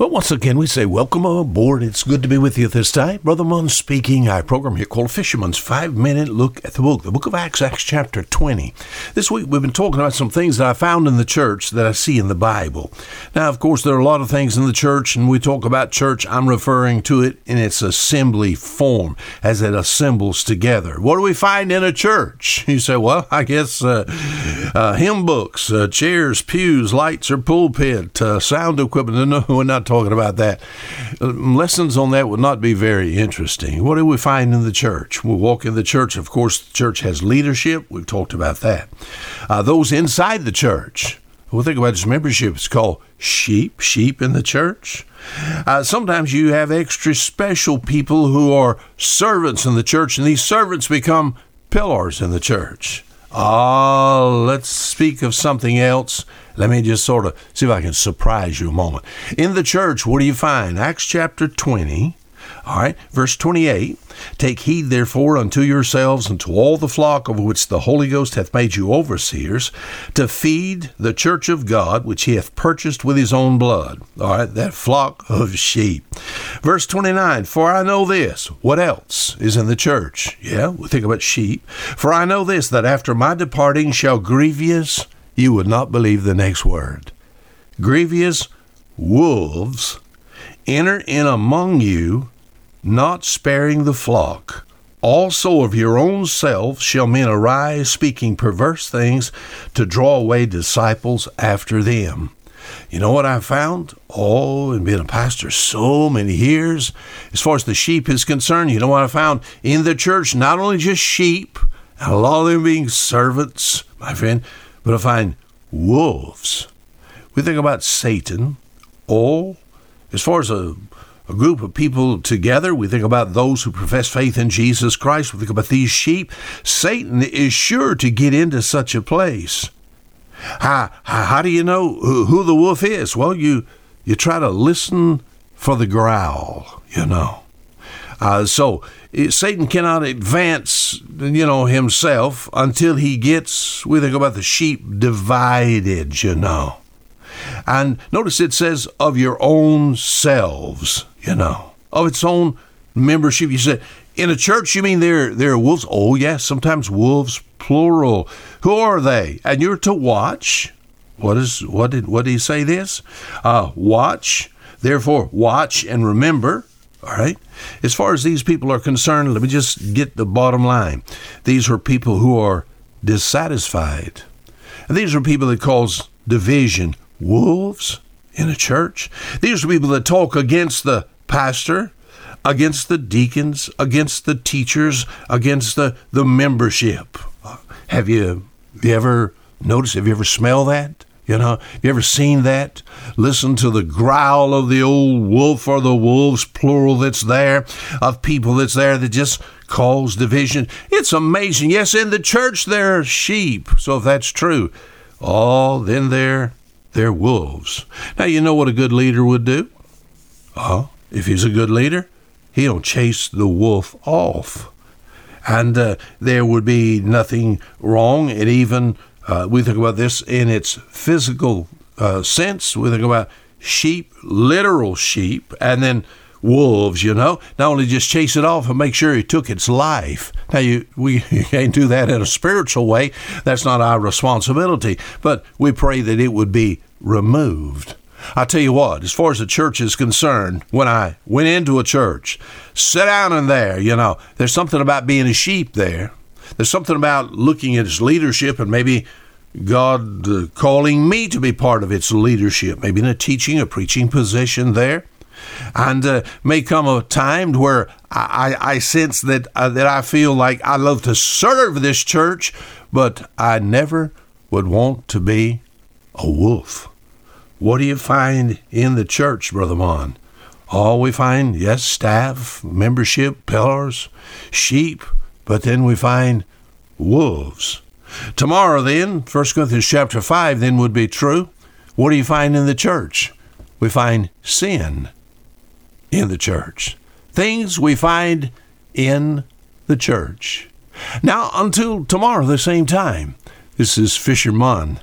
Well, once again, we say welcome aboard. It's good to be with you this time. Brother Munn speaking. Our program here called Fisherman's Five Minute Look at the Book, the Book of Acts, Acts chapter 20. This week, we've been talking about some things that I found in the church that I see in the Bible. Now, of course, there are a lot of things in the church, and we talk about church. I'm referring to it in its assembly form as it assembles together. What do we find in a church? You say, well, I guess uh, uh, hymn books, uh, chairs, pews, lights or pulpit, uh, sound equipment. No, we're not talking about that. Lessons on that would not be very interesting. What do we find in the church? We walk in the church. Of course, the church has leadership. We've talked about that. Uh, those inside the church. We'll think about its membership. It's called sheep, sheep in the church. Uh, sometimes you have extra special people who are servants in the church, and these servants become pillars in the church. Ah, let's speak of something else. Let me just sort of see if I can surprise you a moment. In the church, what do you find? Acts chapter 20, all right, verse 28 Take heed therefore unto yourselves and to all the flock of which the Holy Ghost hath made you overseers, to feed the church of God which he hath purchased with his own blood. All right, that flock of sheep. Verse 29 For I know this. What else is in the church? Yeah, we think about sheep. For I know this, that after my departing shall grievous, you would not believe the next word. Grievous wolves enter in among you not sparing the flock. Also of your own self shall men arise, speaking perverse things, to draw away disciples after them. You know what I found? Oh, and being a pastor so many years, as far as the sheep is concerned, you know what I found? In the church, not only just sheep, and a lot of them being servants, my friend, but I find wolves. We think about Satan. Oh, as far as a a group of people together. We think about those who profess faith in Jesus Christ. We think about these sheep. Satan is sure to get into such a place. How, how, do you know who, the wolf is? Well, you, you try to listen for the growl, you know. Uh, so Satan cannot advance, you know, himself until he gets, we think about the sheep divided, you know. And notice it says, of your own selves you know, of its own membership. You said, in a church, you mean they're, they're wolves? Oh, yes, sometimes wolves, plural. Who are they? And you're to watch. What is what did what did he say this? Uh, watch. Therefore, watch and remember. All right. As far as these people are concerned, let me just get the bottom line. These were people who are dissatisfied. And these are people that cause division. Wolves in a church. These are people that talk against the pastor, against the deacons, against the teachers, against the, the membership. Have you, you ever noticed, have you ever smelled that? You know, have you ever seen that? Listen to the growl of the old wolf or the wolves, plural, that's there, of people that's there that just cause division. It's amazing. Yes, in the church there are sheep. So if that's true, oh, then they're they're wolves. Now you know what a good leader would do? Uh, if he's a good leader, he'll chase the wolf off. And uh, there would be nothing wrong. And even uh, we think about this in its physical uh, sense. We think about sheep, literal sheep, and then wolves, you know. Not only just chase it off and make sure he took its life. Now, you, we you can't do that in a spiritual way. That's not our responsibility. But we pray that it would be removed. I tell you what, as far as the church is concerned, when I went into a church, sit down in there, you know, there's something about being a sheep there. There's something about looking at its leadership and maybe God calling me to be part of its leadership, maybe in a teaching, a preaching position there. And uh, may come a time where I, I, sense that uh, that I feel like I love to serve this church, but I never would want to be a wolf. What do you find in the church, Brother Munn? All we find, yes, staff, membership, pillars, sheep, but then we find wolves. Tomorrow, then, 1 Corinthians chapter 5 then would be true. What do you find in the church? We find sin in the church. Things we find in the church. Now, until tomorrow, the same time, this is Fisher Munn